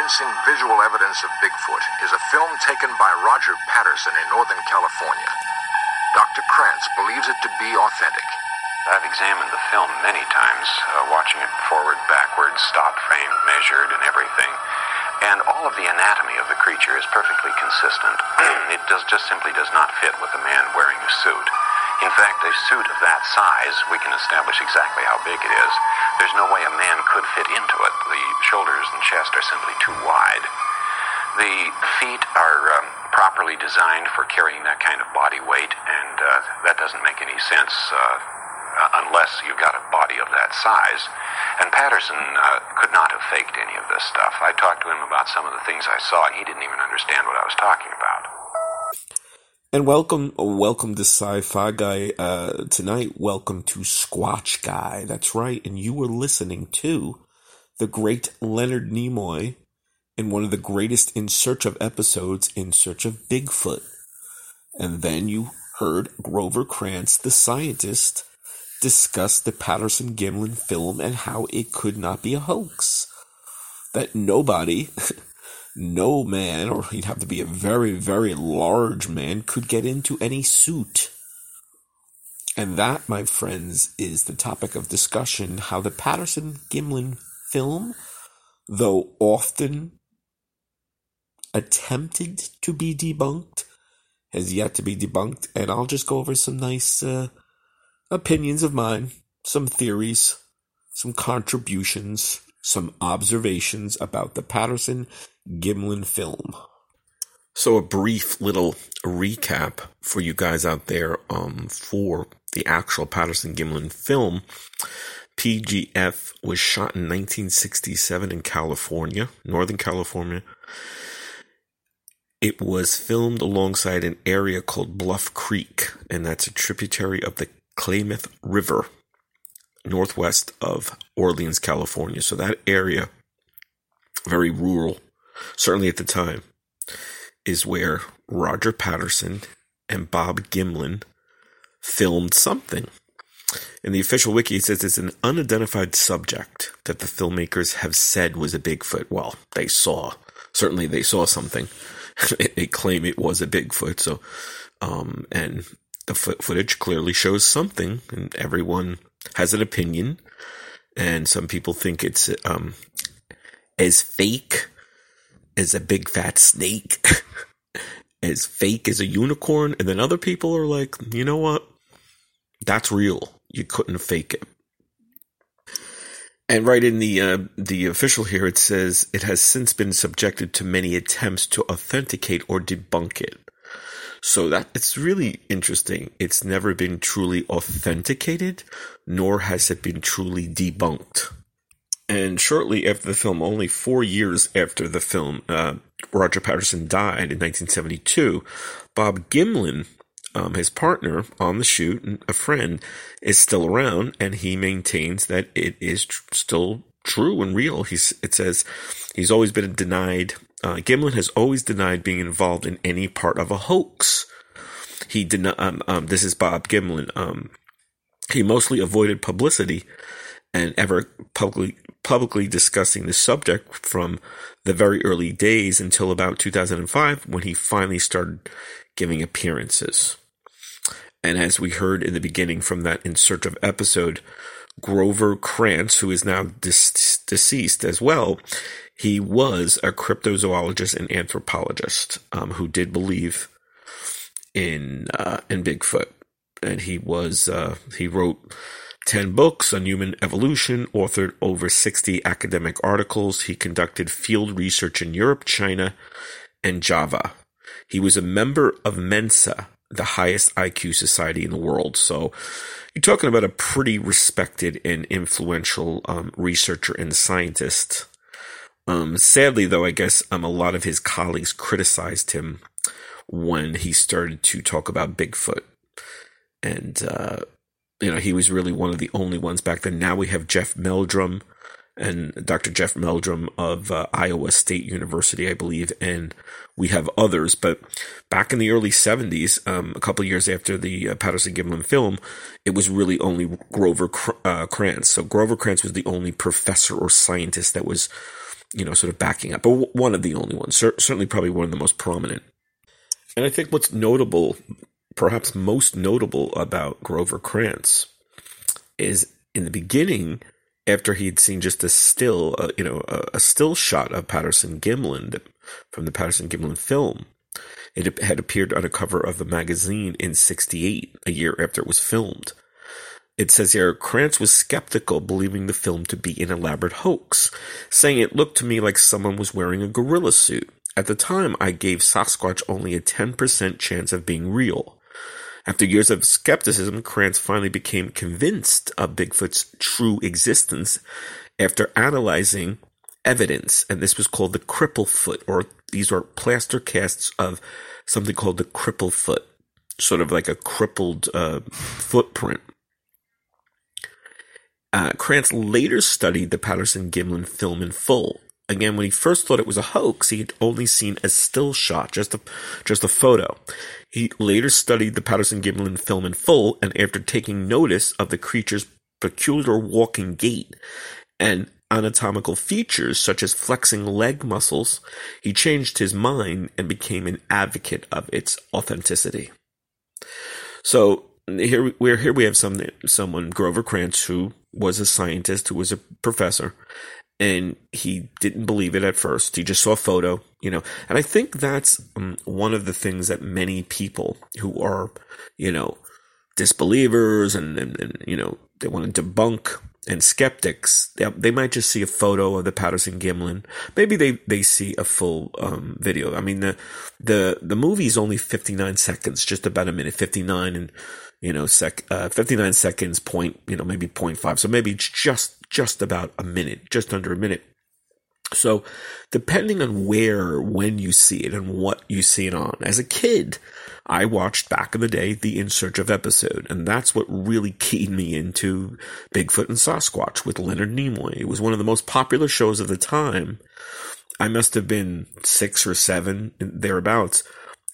convincing visual evidence of Bigfoot is a film taken by Roger Patterson in Northern California. Dr. Krantz believes it to be authentic. I've examined the film many times, uh, watching it forward, backward, stop frame, measured, and everything. And all of the anatomy of the creature is perfectly consistent. it does, just simply does not fit with a man wearing a suit. In fact, a suit of that size, we can establish exactly how big it is. There's no way a man could fit into it. The shoulders and chest are simply too wide. The feet are um, properly designed for carrying that kind of body weight, and uh, that doesn't make any sense uh, unless you've got a body of that size. And Patterson uh, could not have faked any of this stuff. I talked to him about some of the things I saw. And he didn't even understand what I was talking about. And welcome, welcome to Sci-Fi Guy. Uh, tonight, welcome to Squatch Guy. That's right, and you were listening to the great Leonard Nimoy in one of the greatest In Search of episodes, In Search of Bigfoot. And then you heard Grover Krantz, the scientist, discuss the Patterson Gimlin film and how it could not be a hoax. That nobody no man, or he'd have to be a very, very large man, could get into any suit. And that, my friends, is the topic of discussion how the Patterson Gimlin film, though often attempted to be debunked, has yet to be debunked. And I'll just go over some nice uh, opinions of mine, some theories, some contributions, some observations about the Patterson Gimlin film. So, a brief little recap for you guys out there um, for the actual Patterson Gimlin film. PGF was shot in 1967 in California, Northern California. It was filmed alongside an area called Bluff Creek, and that's a tributary of the Klamath River, northwest of Orleans, California. So, that area, very rural certainly at the time, is where Roger Patterson and Bob Gimlin filmed something. In the official wiki, it says it's an unidentified subject that the filmmakers have said was a Bigfoot. Well, they saw. Certainly they saw something. they claim it was a Bigfoot. So, um, and the footage clearly shows something, and everyone has an opinion. And some people think it's um, as fake as a big fat snake, as fake as a unicorn. And then other people are like, you know what? That's real. You couldn't fake it. And right in the uh, the official here, it says it has since been subjected to many attempts to authenticate or debunk it. So that it's really interesting. It's never been truly authenticated, nor has it been truly debunked. And shortly after the film, only four years after the film, uh, Roger Patterson died in 1972. Bob Gimlin, um, his partner on the shoot, and a friend, is still around, and he maintains that it is tr- still true and real. He's it says he's always been denied. Uh, Gimlin has always denied being involved in any part of a hoax. He did not. Um, um, this is Bob Gimlin. Um, he mostly avoided publicity and ever publicly publicly discussing the subject from the very early days until about 2005 when he finally started giving appearances. And as we heard in the beginning from that In Search of episode, Grover Krantz, who is now dis- deceased as well, he was a cryptozoologist and anthropologist um, who did believe in uh, in Bigfoot, and he was uh, he wrote 10 books on human evolution, authored over 60 academic articles. He conducted field research in Europe, China, and Java. He was a member of Mensa, the highest IQ society in the world. So you're talking about a pretty respected and influential um, researcher and scientist. Um, sadly, though, I guess um, a lot of his colleagues criticized him when he started to talk about Bigfoot. And uh, you know, he was really one of the only ones back then. Now we have Jeff Meldrum and Dr. Jeff Meldrum of uh, Iowa State University, I believe, and we have others. But back in the early 70s, um, a couple years after the uh, Patterson Gimlin film, it was really only Grover uh, Krantz. So Grover Krantz was the only professor or scientist that was you know, sort of backing up, but one of the only ones, certainly probably one of the most prominent. And I think what's notable, perhaps most notable about Grover Krantz is in the beginning, after he had seen just a still, uh, you know, a, a, still shot of Patterson Gimlin from the Patterson Gimlin film. It had appeared on a cover of a magazine in 68, a year after it was filmed. It says here, Krantz was skeptical, believing the film to be an elaborate hoax, saying it looked to me like someone was wearing a gorilla suit. At the time, I gave Sasquatch only a 10% chance of being real. After years of skepticism, Krantz finally became convinced of Bigfoot's true existence after analyzing evidence, and this was called the cripple foot, or these were plaster casts of something called the cripple foot, sort of like a crippled uh, footprint. Uh, Krantz later studied the Patterson Gimlin film in full. Again, when he first thought it was a hoax, he had only seen a still shot, just a, just a photo. He later studied the Patterson Gimlin film in full, and after taking notice of the creature's peculiar walking gait and anatomical features such as flexing leg muscles, he changed his mind and became an advocate of its authenticity. So here we're here we have some someone Grover Krantz who was a scientist who was a professor and he didn't believe it at first. He just saw a photo, you know. And I think that's um, one of the things that many people who are, you know, disbelievers and, and, and you know, they want to debunk and skeptics, they, they, might just see a photo of the Patterson Gimlin. Maybe they, they see a full um, video. I mean, the the the movie is only 59 seconds, just about a minute, 59 and you know, sec, uh, 59 seconds, point, you know, maybe 0.5. So maybe it's just, just about a minute, just under a minute. So depending on where, when you see it and what you see it on, as a kid, I watched back in the day the In Search of episode, and that's what really keyed me into Bigfoot and Sasquatch with Leonard Nimoy. It was one of the most popular shows of the time. I must have been six or seven thereabouts,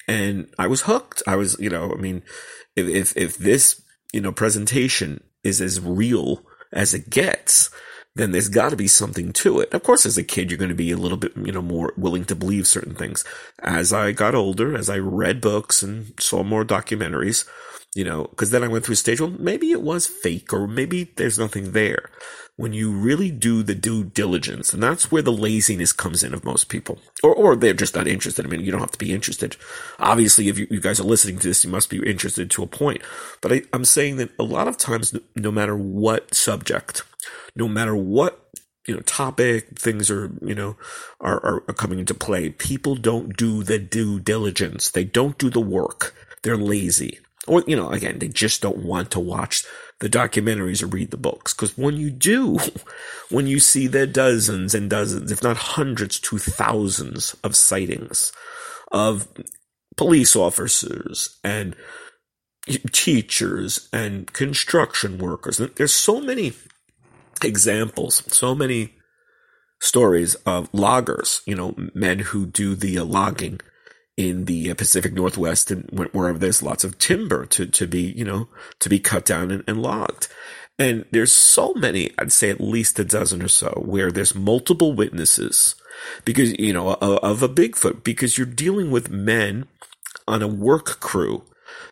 and I was hooked. I was, you know, I mean, if, if, if this, you know, presentation is as real as it gets, then there's got to be something to it. Of course, as a kid, you're going to be a little bit, you know, more willing to believe certain things. As I got older, as I read books and saw more documentaries, you know, because then I went through stage, well, maybe it was fake or maybe there's nothing there when you really do the due diligence, and that's where the laziness comes in of most people, or or they're just not interested. I mean, you don't have to be interested. Obviously, if you, you guys are listening to this, you must be interested to a point. But I, I'm saying that a lot of times, no matter what subject, no matter what you know topic things are you know are, are, are coming into play people don't do the due diligence they don't do the work they're lazy or you know again they just don't want to watch the documentaries or read the books. Because when you do, when you see the dozens and dozens, if not hundreds to thousands of sightings of police officers and teachers and construction workers, there's so many examples, so many stories of loggers, you know, men who do the logging in the Pacific Northwest and wherever there's lots of timber to, to be, you know, to be cut down and, and logged. And there's so many, I'd say at least a dozen or so, where there's multiple witnesses because, you know, of, of a Bigfoot, because you're dealing with men on a work crew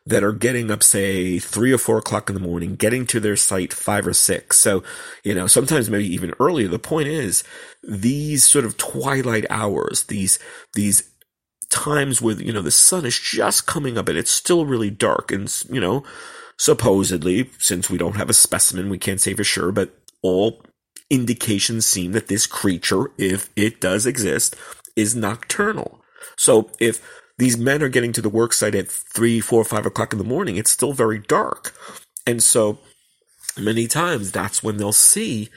that are getting up, say, three or four o'clock in the morning, getting to their site five or six. So, you know, sometimes maybe even earlier. The point is, these sort of twilight hours, these, these times where, you know, the sun is just coming up and it's still really dark. And, you know, supposedly, since we don't have a specimen, we can't say for sure, but all indications seem that this creature, if it does exist, is nocturnal. So if these men are getting to the work site at three, four, five o'clock in the morning, it's still very dark. And so many times that's when they'll see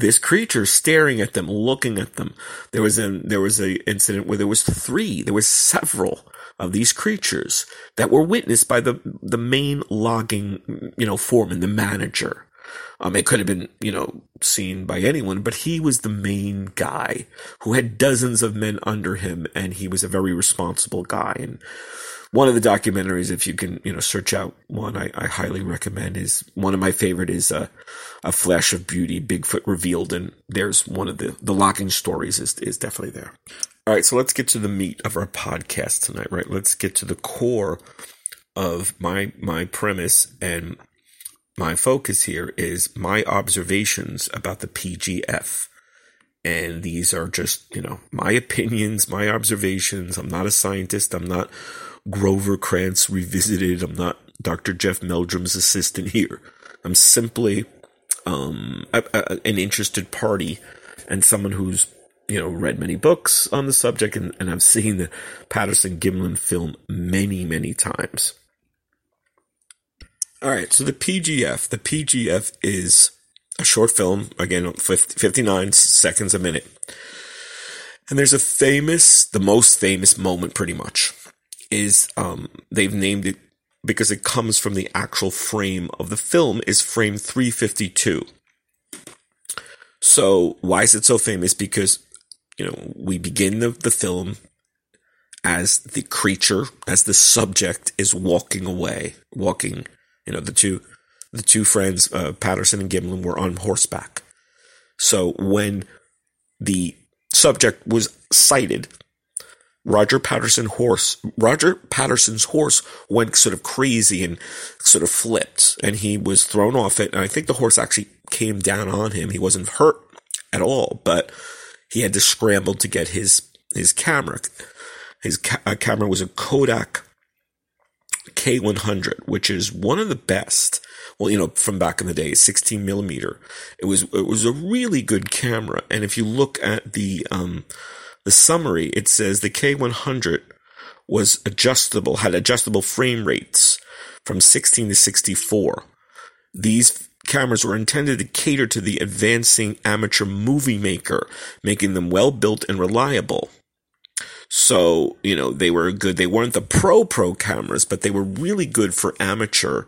this creature staring at them, looking at them. There was a there was a incident where there was three, there was several of these creatures that were witnessed by the the main logging, you know, foreman, the manager. Um, it could have been, you know, seen by anyone, but he was the main guy who had dozens of men under him, and he was a very responsible guy. And one of the documentaries, if you can, you know, search out one, I, I highly recommend is one of my favorite is uh, a flash of beauty, Bigfoot revealed, and there's one of the the locking stories is is definitely there. All right, so let's get to the meat of our podcast tonight, right? Let's get to the core of my my premise and my focus here is my observations about the PGF. And these are just, you know, my opinions, my observations. I'm not a scientist. I'm not Grover Krantz revisited. I'm not Dr. Jeff Meldrum's assistant here. I'm simply um, a, a, an interested party and someone who's you know read many books on the subject and, and I've seen the Patterson Gimlin film many many times. All right, so the PGF, the PGF is a short film again 50, 59 seconds a minute. And there's a famous, the most famous moment pretty much is um, they've named it because it comes from the actual frame of the film is frame 352. So why is it so famous? Because you know we begin the, the film as the creature, as the subject is walking away, walking. You know the two the two friends, uh, Patterson and Gimlin, were on horseback. So when the subject was sighted, Roger Patterson horse, Roger Patterson's horse went sort of crazy and sort of flipped and he was thrown off it. And I think the horse actually came down on him. He wasn't hurt at all, but he had to scramble to get his, his camera. His ca- uh, camera was a Kodak K100, which is one of the best. Well, you know, from back in the day, 16 millimeter. It was, it was a really good camera. And if you look at the, um, the summary, it says the K100 was adjustable, had adjustable frame rates from 16 to 64. These cameras were intended to cater to the advancing amateur movie maker, making them well built and reliable. So, you know, they were good. They weren't the pro pro cameras, but they were really good for amateur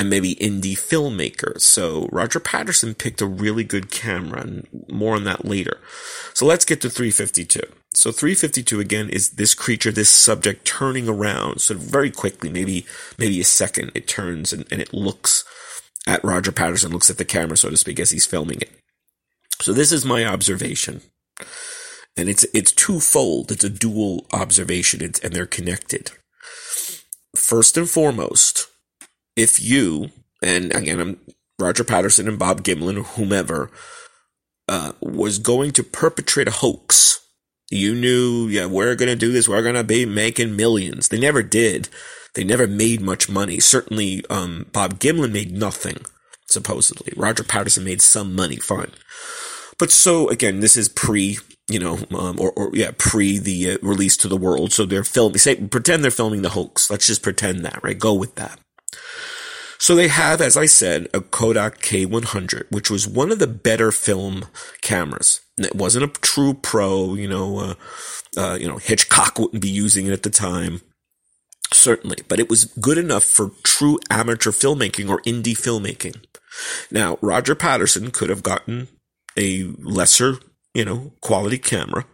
and maybe indie filmmakers. So Roger Patterson picked a really good camera and more on that later. So let's get to 352. So 352 again is this creature, this subject turning around sort of very quickly, maybe, maybe a second it turns and, and it looks at Roger Patterson, looks at the camera, so to speak, as he's filming it. So this is my observation. And it's, it's twofold. It's a dual observation it's, and they're connected. First and foremost, if you, and again, I'm Roger Patterson and Bob Gimlin or whomever, uh, was going to perpetrate a hoax, you knew, yeah, we're going to do this. We're going to be making millions. They never did. They never made much money. Certainly, um, Bob Gimlin made nothing, supposedly. Roger Patterson made some money, fine. But so, again, this is pre, you know, um, or, or, yeah, pre the uh, release to the world. So they're filming, say, pretend they're filming the hoax. Let's just pretend that, right? Go with that. So they have, as I said, a Kodak K100, which was one of the better film cameras. It wasn't a true pro, you know, uh, uh, you know, Hitchcock wouldn't be using it at the time. Certainly, but it was good enough for true amateur filmmaking or indie filmmaking. Now, Roger Patterson could have gotten a lesser, you know, quality camera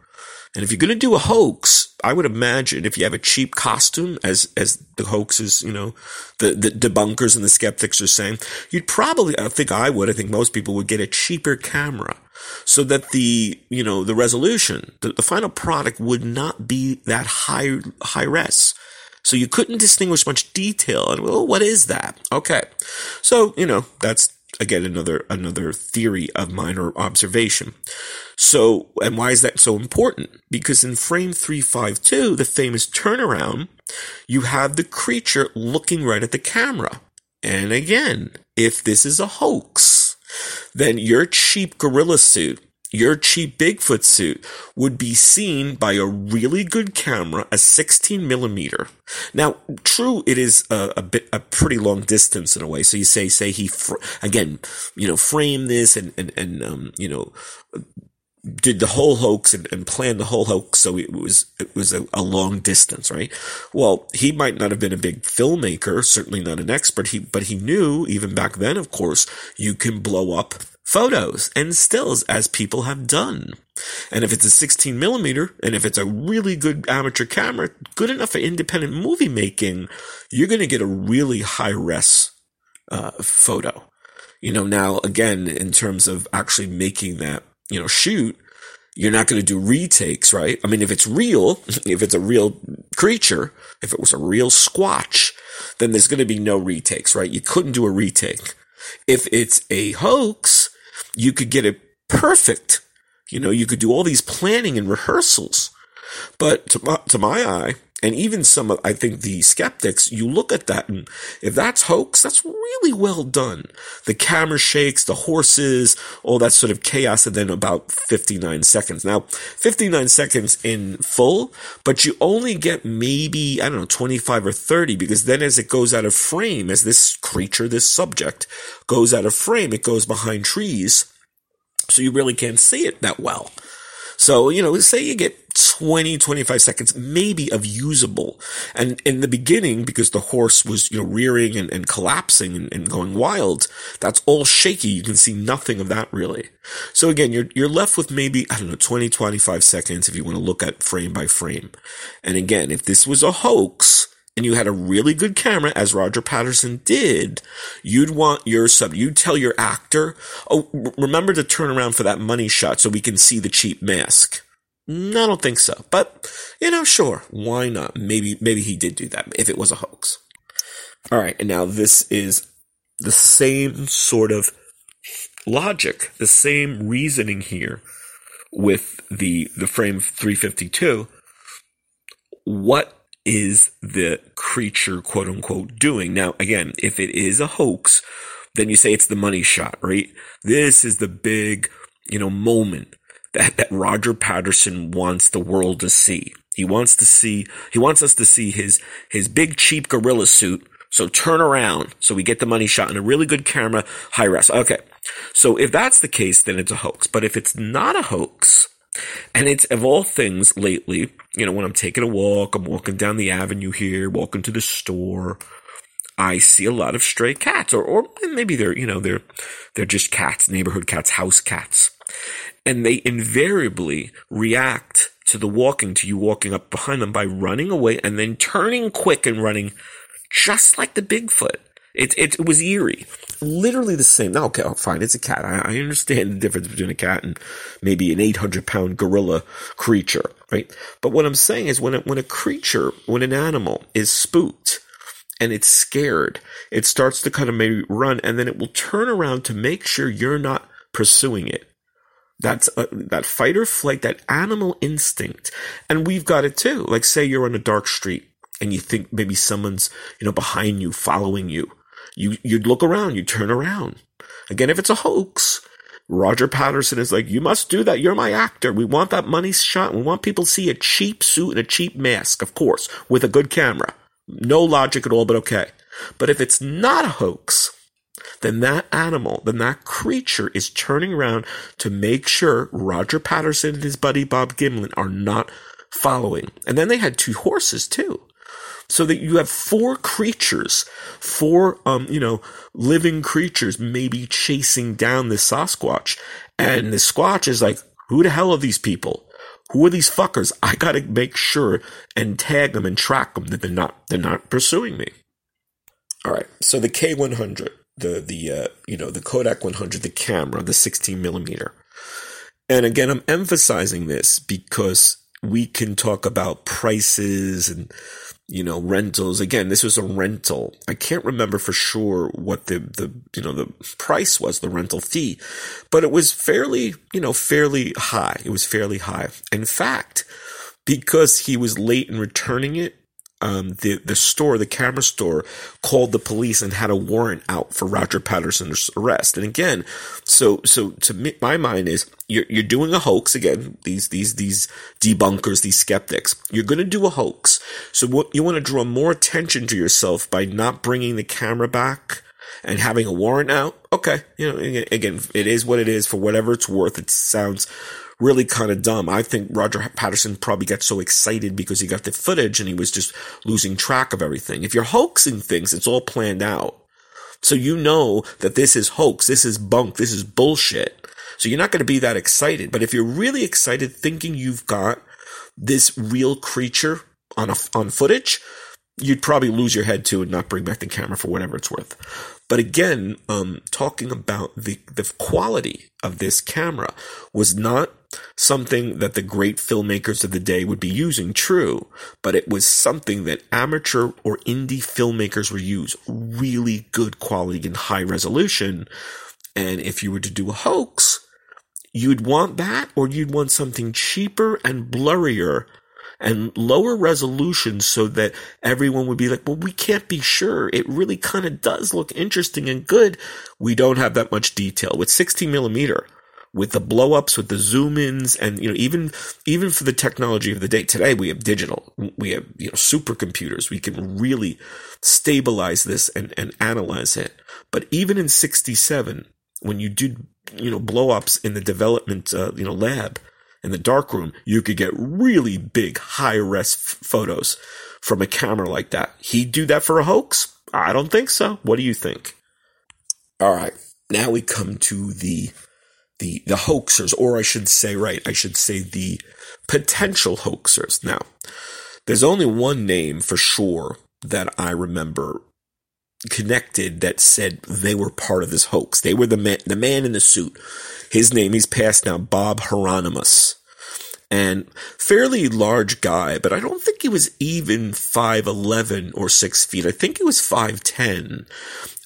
and if you're going to do a hoax, I would imagine if you have a cheap costume, as as the hoaxes, you know, the, the debunkers and the skeptics are saying, you'd probably, I think I would, I think most people would get a cheaper camera so that the, you know, the resolution, the, the final product would not be that high, high res. So you couldn't distinguish much detail. And well, what is that? Okay. So, you know, that's again another another theory of mine or observation. So, and why is that so important? Because in frame 352, the famous turnaround, you have the creature looking right at the camera. And again, if this is a hoax, then your cheap gorilla suit your cheap Bigfoot suit would be seen by a really good camera, a 16 millimeter. Now, true, it is a, a, bit, a pretty long distance in a way. So you say, say he, fr- again, you know, frame this and, and, and, um, you know, did the whole hoax and, and, planned the whole hoax. So it was, it was a, a, long distance, right? Well, he might not have been a big filmmaker, certainly not an expert. He, but he knew even back then, of course, you can blow up photos and stills as people have done. And if it's a 16 millimeter, and if it's a really good amateur camera, good enough for independent movie making, you're going to get a really high res uh, photo. You know, now again, in terms of actually making that, you know, shoot, you're not going to do retakes, right? I mean, if it's real, if it's a real creature, if it was a real squatch, then there's going to be no retakes, right? You couldn't do a retake. If it's a hoax, you could get it perfect. You know, you could do all these planning and rehearsals. But to my, to my eye, and even some of, I think the skeptics, you look at that and if that's hoax, that's really well done. The camera shakes, the horses, all that sort of chaos, and then about 59 seconds. Now, 59 seconds in full, but you only get maybe, I don't know, 25 or 30 because then as it goes out of frame, as this creature, this subject goes out of frame, it goes behind trees. So you really can't see it that well. So, you know, say you get 20, 25 seconds maybe of usable. And in the beginning, because the horse was, you know, rearing and, and collapsing and, and, going wild, that's all shaky. You can see nothing of that really. So again, you're, you're left with maybe, I don't know, 20, 25 seconds if you want to look at frame by frame. And again, if this was a hoax, and you had a really good camera, as Roger Patterson did, you'd want your sub, you'd tell your actor, oh, remember to turn around for that money shot so we can see the cheap mask. I don't think so. But, you know, sure. Why not? Maybe, maybe he did do that if it was a hoax. All right. And now this is the same sort of logic, the same reasoning here with the, the frame 352. What is the creature quote unquote doing? Now, again, if it is a hoax, then you say it's the money shot, right? This is the big, you know, moment that, that Roger Patterson wants the world to see. He wants to see, he wants us to see his, his big cheap gorilla suit. So turn around. So we get the money shot in a really good camera, high res. Okay. So if that's the case, then it's a hoax. But if it's not a hoax, and it's of all things lately, you know, when I'm taking a walk, I'm walking down the avenue here, walking to the store, I see a lot of stray cats, or, or maybe they're, you know, they're, they're just cats, neighborhood cats, house cats and they invariably react to the walking, to you walking up behind them by running away and then turning quick and running just like the Bigfoot. It, it, it was eerie. Literally the same. Now, okay, oh, fine, it's a cat. I, I understand the difference between a cat and maybe an 800 pound gorilla creature, right? But what I'm saying is when a, when a creature, when an animal is spooked, and it's scared, it starts to kind of maybe run and then it will turn around to make sure you're not pursuing it. That's a, that fight or flight, that animal instinct. And we've got it too. Like say you're on a dark street and you think maybe someone's, you know, behind you, following you. You, you'd look around, you turn around. Again, if it's a hoax, Roger Patterson is like, you must do that. You're my actor. We want that money shot. We want people to see a cheap suit and a cheap mask, of course, with a good camera. No logic at all, but okay. But if it's not a hoax, then that animal, then that creature is turning around to make sure Roger Patterson and his buddy Bob Gimlin are not following. And then they had two horses too. So that you have four creatures, four, um, you know, living creatures maybe chasing down this Sasquatch. And the Squatch is like, who the hell are these people? Who are these fuckers? I gotta make sure and tag them and track them that they're not, they're not pursuing me. All right. So the K100 the the uh, you know the Kodak 100, the camera, the 16 millimeter. And again, I'm emphasizing this because we can talk about prices and you know rentals. Again, this was a rental. I can't remember for sure what the the you know the price was, the rental fee, but it was fairly you know fairly high. It was fairly high. In fact, because he was late in returning it, um, the the store, the camera store, called the police and had a warrant out for Roger Patterson's arrest. And again, so so to me, my mind is you're you're doing a hoax again. These these these debunkers, these skeptics, you're going to do a hoax. So what you want to draw more attention to yourself by not bringing the camera back and having a warrant out. Okay, you know, again, it is what it is for whatever it's worth. It sounds really kind of dumb. I think Roger Patterson probably got so excited because he got the footage and he was just losing track of everything. If you're hoaxing things, it's all planned out. So you know that this is hoax, this is bunk, this is bullshit. So you're not going to be that excited. But if you're really excited thinking you've got this real creature on a, on footage, you'd probably lose your head too and not bring back the camera for whatever it's worth. But again, um, talking about the, the quality of this camera was not something that the great filmmakers of the day would be using, true, but it was something that amateur or indie filmmakers would use really good quality and high resolution. And if you were to do a hoax, you'd want that or you'd want something cheaper and blurrier and lower resolution so that everyone would be like, well, we can't be sure. It really kind of does look interesting and good. We don't have that much detail with 16 millimeter with the blow ups, with the zoom ins, and you know, even even for the technology of the day today, we have digital, we have you know supercomputers. We can really stabilize this and and analyze it. But even in '67, when you did you know blow ups in the development uh, you know lab in the darkroom, you could get really big high res photos from a camera like that. He'd do that for a hoax? I don't think so. What do you think? All right. Now we come to the the the hoaxers, or I should say, right, I should say the potential hoaxers. Now, there's only one name for sure that I remember connected that said they were part of this hoax. They were the man, the man in the suit. His name, he's passed now, Bob Heironimus. And fairly large guy, but I don't think he was even 5'11 or 6 feet. I think he was 5'10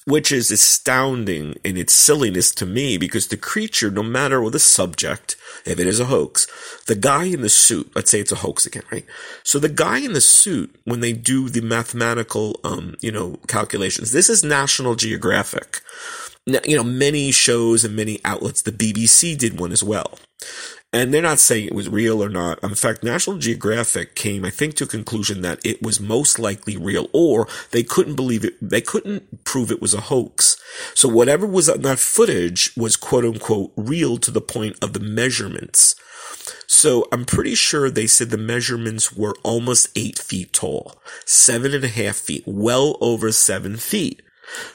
which is astounding in its silliness to me because the creature, no matter what the subject, if it is a hoax, the guy in the suit, let's say it's a hoax again, right? So the guy in the suit, when they do the mathematical, um, you know, calculations, this is National Geographic. Now, you know, many shows and many outlets, the BBC did one as well. And they're not saying it was real or not. In fact, National Geographic came, I think, to a conclusion that it was most likely real, or they couldn't believe it. They couldn't prove it was a hoax. So whatever was on that footage was quote unquote real to the point of the measurements. So I'm pretty sure they said the measurements were almost eight feet tall, seven and a half feet, well over seven feet.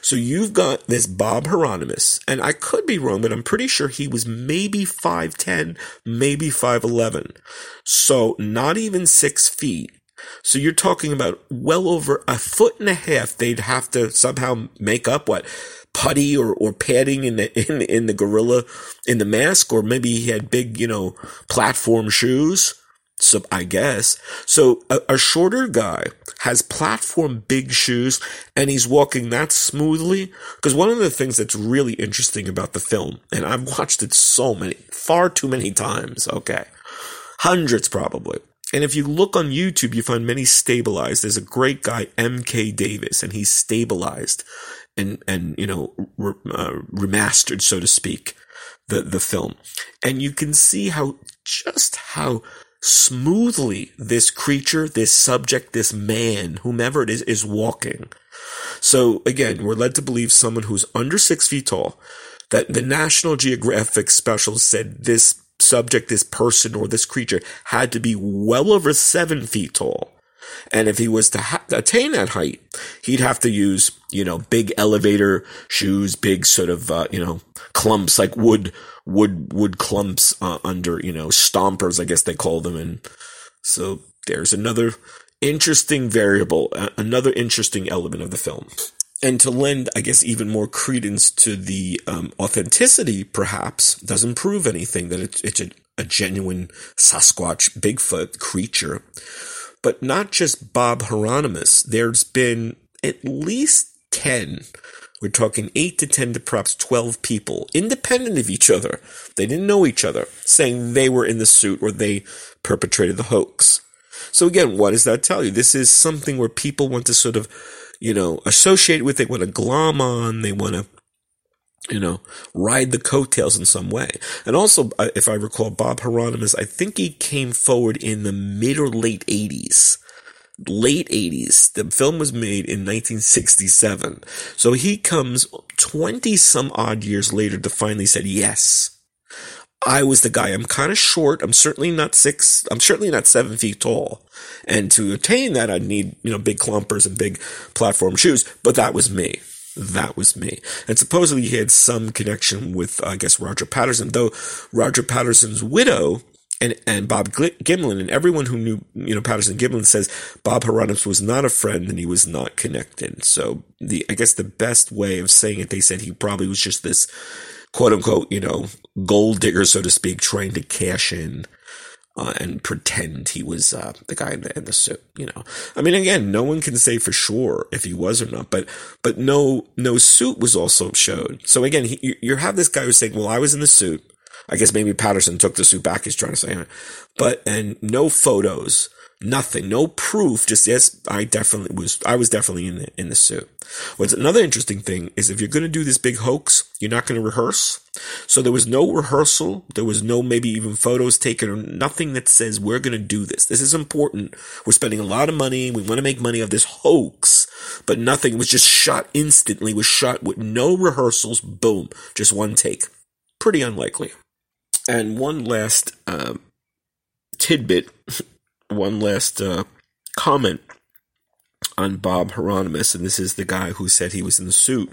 So you've got this Bob Heironimus, and I could be wrong, but I'm pretty sure he was maybe 5'10, maybe 5'11. So not even six feet. So you're talking about well over a foot and a half they'd have to somehow make up what? Putty or, or padding in the, in, in the gorilla, in the mask, or maybe he had big, you know, platform shoes. So I guess. So a, a, shorter guy has platform big shoes and he's walking that smoothly. Because one of the things that's really interesting about the film, and I've watched it so many, far too many times. Okay. Hundreds probably. And if you look on YouTube, you find many stabilized. There's a great guy, MK Davis, and he's stabilized and, and, you know, re, uh, remastered, so to speak, the, the film. And you can see how, just how smoothly this creature, this subject, this man, whomever it is, is walking. So again, we're led to believe someone who's under six feet tall, that the National Geographic special said this subject, this person, or this creature had to be well over seven feet tall. And if he was to ha- attain that height, he'd have to use, you know, big elevator shoes, big sort of, uh, you know, clumps like wood wood wood clumps uh, under you know stompers, I guess they call them, and so there's another interesting variable, another interesting element of the film. And to lend, I guess, even more credence to the um, authenticity, perhaps, doesn't prove anything that it's, it's a, a genuine Sasquatch Bigfoot creature. But not just Bob Heironimus. There's been at least 10 we're talking 8 to 10 to perhaps 12 people, independent of each other. They didn't know each other, saying they were in the suit or they perpetrated the hoax. So again, what does that tell you? This is something where people want to sort of, you know, associate with it, want to glom on, they want to, you know, ride the coattails in some way. And also, uh, if I recall, Bob Heironimus, I think he came forward in the mid or late 80s late 80s. The film was made in 1967. So he comes 20 some odd years later to finally said, yes, I was the guy. I'm kind of short. I'm certainly not six. I'm certainly not seven feet tall. And to attain that, I'd need, you know, big clumpers and big platform shoes. But that was me. that was me. And supposedly he had some connection with, I guess, Roger Patterson, though Roger Patterson's widow and, and Bob Gimlin and everyone who knew, you know, Patterson Gimlin says Bob Heironimus was not a friend and he was not connected. So the, I guess the best way of saying it, they said he probably was just this quote unquote, you know, gold digger, so to speak, trying to cash in uh, and pretend he was uh, the guy in the, in the suit. You know, I mean, again, no one can say for sure if he was or not, but but no no suit was also showed. So again, he, you, you have this guy who's saying, "Well, I was in the suit." I guess maybe Patterson took the suit back. He's trying to say, but and no photos Nothing, no proof. Just yes, I definitely was. I was definitely in the in the suit. What's another interesting thing is if you're going to do this big hoax, you're not going to rehearse. So there was no rehearsal. There was no maybe even photos taken or nothing that says we're going to do this. This is important. We're spending a lot of money. We want to make money of this hoax, but nothing it was just shot instantly. Was shot with no rehearsals. Boom, just one take. Pretty unlikely. And one last uh, tidbit one last uh, comment on Bob Heironimus, and this is the guy who said he was in the suit.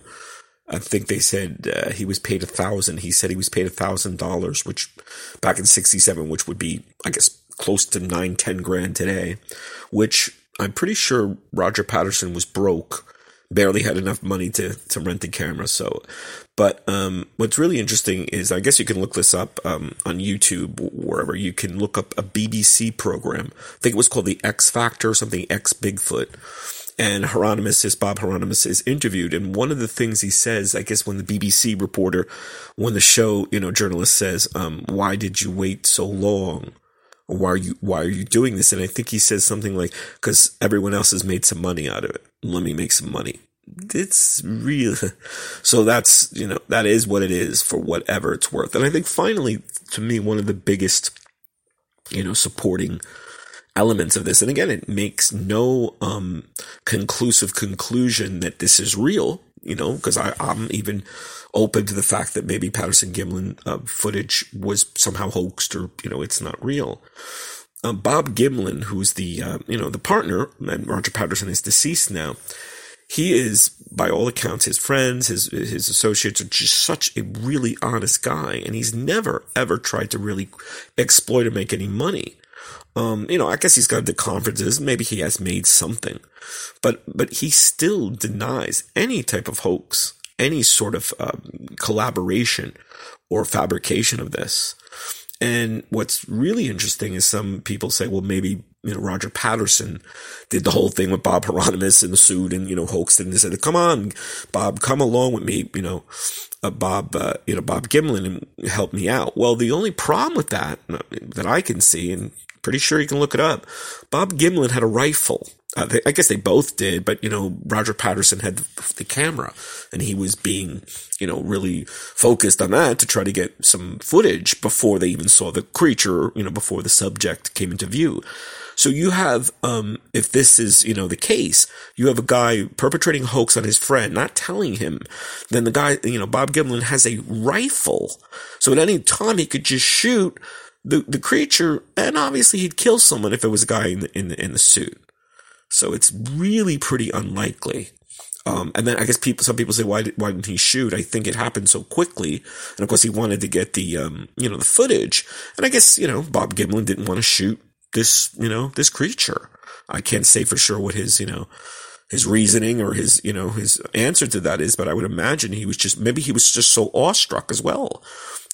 I think they said uh, he was paid a thousand. He said he was paid a thousand dollars, which back in '67, which would be, I guess, close to nine, ten grand today. Which I'm pretty sure Roger Patterson was broke barely had enough money to to rent a camera. So, but um, what's really interesting is I guess you can look this up um, on YouTube wherever you can look up a BBC program. I think it was called the X Factor or something X Bigfoot. And Heironimus is Bob Heironimus is interviewed, and one of the things he says, I guess, when the BBC reporter, when the show, you know, journalist says, um, "Why did you wait so long?" Why are you why are you doing this? And i think he says something like because everyone else has made some money out of it. Let me make some money it's real. So that's you know that is what it is for whatever it's worth. And i think finally to me one of the biggest you know supporting elements of this and again it makes no um conclusive conclusion that this is real you know because i'm even open to the fact that maybe Patterson Gimlin uh, footage was somehow hoaxed or, you know, it's not real. Uh, Bob Gimlin, who's the, uh, you know, the partner, and Roger Patterson is deceased now. He is, by all accounts, his friends, his, his associates are just such a really honest guy. And he's never, ever tried to really exploit or make any money. Um, you know, I guess he's gone to conferences. Maybe he has made something, but, but he still denies any type of hoax any sort of uh, collaboration or fabrication of this. And what's really interesting is some people say, well, maybe, you know, Roger Patterson did the whole thing with Bob Heironimus in the suit and, you know, hoaxed and said, come on, Bob, come along with me, you know, uh, Bob, uh, you know, Bob Gimlin and help me out. Well, the only problem with that, that I can see, and pretty sure you can look it up, Bob Gimlin had a rifle uh, they, I guess they both did, but you know, Roger Patterson had the, the, camera and he was being, you know, really focused on that to try to get some footage before they even saw the creature, you know, before the subject came into view. So you have, um, if this is, you know, the case, you have a guy perpetrating hoax on his friend, not telling him. Then the guy, you know, Bob Gimlin has a rifle. So at any time he could just shoot the, the creature and obviously he'd kill someone if it was a guy in the, in the, in the suit. So it's really pretty unlikely. Um, and then I guess people, some people say, why, did, why didn't he shoot? I think it happened so quickly. And of course he wanted to get the, um, you know, the footage. And I guess, you know, Bob Gimlin didn't want to shoot this, you know, this creature. I can't say for sure what his, you know, his reasoning or his, you know, his answer to that is, but I would imagine he was just, maybe he was just so awestruck as well,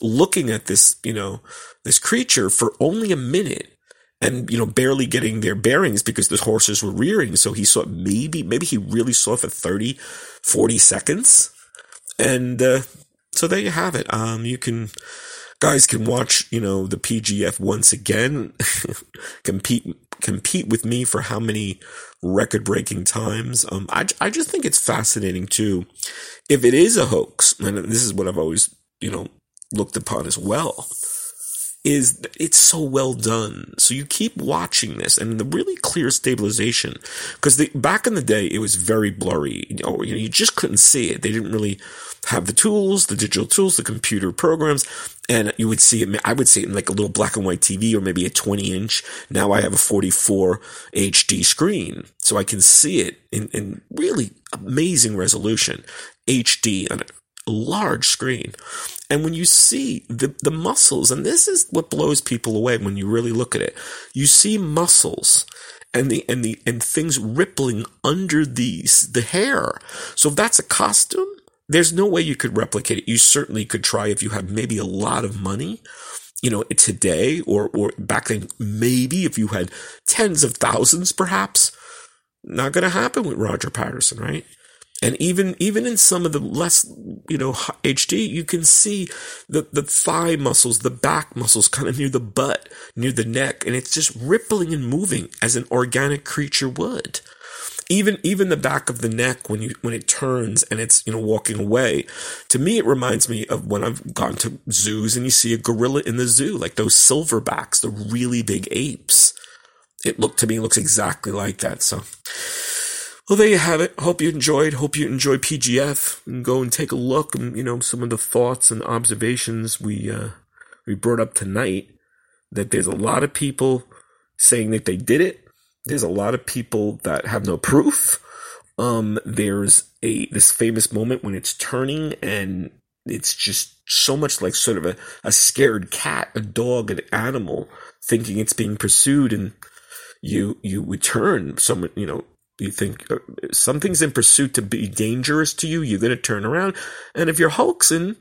looking at this, you know, this creature for only a minute and you know barely getting their bearings because the horses were rearing. So he saw maybe maybe he really saw for 30 40 seconds. And uh, so there you have it. Um you can guys can watch you know the pgf once again. Compete compete with me for how many record breaking times. Um I, I just think it's fascinating too. If it is a hoax and this is what i've always you know looked upon as well is it's so well done. So you keep watching this and the really clear stabilization because back in the day it was very blurry. You know, you just couldn't see it. They didn't really have the tools, the digital tools, the computer programs, and you would see it. I would see it in like a little black and white TV or maybe a 20 inch. Now I have a 44 HD screen, so I can see it in, in really amazing resolution, HD large screen. And when you see the, the muscles, and this is what blows people away when you really look at it, you see muscles and the and the and things rippling under these the hair. So if that's a costume, there's no way you could replicate it. You certainly could try if you have maybe a lot of money, you know, today or or back then, maybe if you had tens of thousands, perhaps. Not going to happen with Roger Patterson, right? And even, even in some of the less, you know, HD, you can see the, the thigh muscles, the back muscles kind of near the butt, near the neck, and it's just rippling and moving as an organic creature would. Even, even the back of the neck when you, when it turns and it's, you know, walking away. To me, it reminds me of when I've gone to zoos and you see a gorilla in the zoo, like those silverbacks, the really big apes. It looked to me, looks exactly like that. So, well, there you have it. Hope you enjoyed. Hope you enjoy PGF and go and take a look and, you know, some of the thoughts and observations we, uh, we brought up tonight that there's a lot of people saying that they did it. There's a lot of people that have no proof. Um, there's a, this famous moment when it's turning and it's just so much like sort of a, a scared cat, a dog, an animal thinking it's being pursued and you, you would turn someone, you know, you think uh, something's in pursuit to be dangerous to you, you're going to turn around. And if you're hoaxing,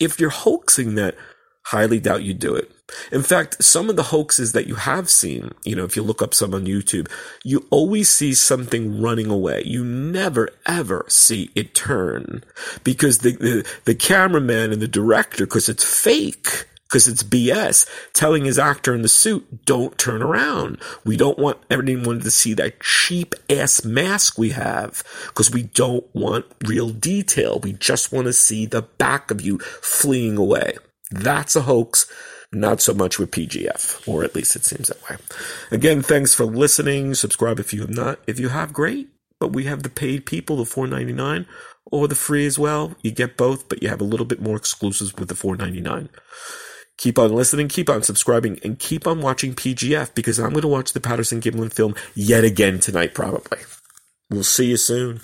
if you're hoaxing that, highly doubt you do it. In fact, some of the hoaxes that you have seen, you know, if you look up some on YouTube, you always see something running away. You never ever see it turn because the, the, the cameraman and the director, because it's fake, because it's BS, telling his actor in the suit, don't turn around. We don't want anyone to see that cheap ass mask we have because we don't want real detail. We just want to see the back of you fleeing away. That's a hoax. Not so much with PGF, or at least it seems that way. Again, thanks for listening. Subscribe if you have not. If you have, great. But we have the paid people, the 4.99, or the free as well. You get both, but you have a little bit more exclusives with the 4.99. Keep on listening, keep on subscribing, and keep on watching PGF because I'm going to watch the Patterson Gimlin film yet again tonight, probably. We'll see you soon.